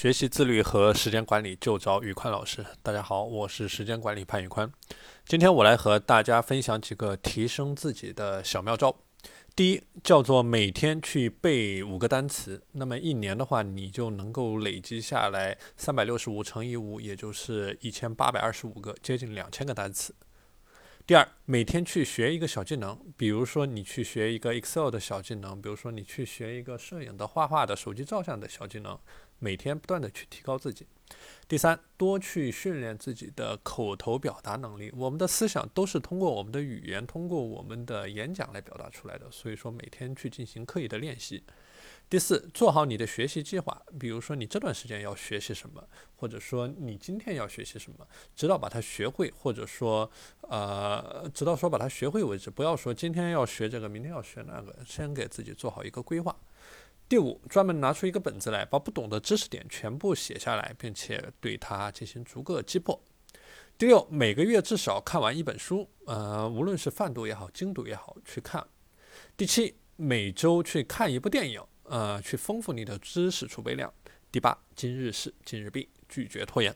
学习自律和时间管理就找宇宽老师。大家好，我是时间管理潘宇宽。今天我来和大家分享几个提升自己的小妙招。第一，叫做每天去背五个单词，那么一年的话，你就能够累积下来三百六十五乘以五，也就是一千八百二十五个，接近两千个单词。第二，每天去学一个小技能，比如说你去学一个 Excel 的小技能，比如说你去学一个摄影的、画画的、手机照相的小技能，每天不断的去提高自己。第三，多去训练自己的口头表达能力。我们的思想都是通过我们的语言，通过我们的演讲来表达出来的，所以说每天去进行刻意的练习。第四，做好你的学习计划，比如说你这段时间要学习什么，或者说你今天要学习什么，直到把它学会，或者说呃，直到说把它学会为止。不要说今天要学这个，明天要学那个，先给自己做好一个规划。第五，专门拿出一个本子来，把不懂的知识点全部写下来，并且对它进行逐个击破。第六，每个月至少看完一本书，呃，无论是泛读也好，精读也好，去看。第七，每周去看一部电影。呃，去丰富你的知识储备量。第八，今日事今日毕，拒绝拖延。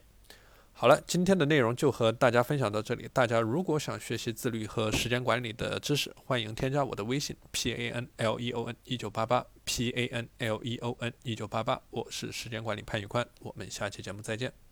好了，今天的内容就和大家分享到这里。大家如果想学习自律和时间管理的知识，欢迎添加我的微信 p a n l e o n 一九八八 p a n l e o n 一九八八，我是时间管理潘宇宽，我们下期节目再见。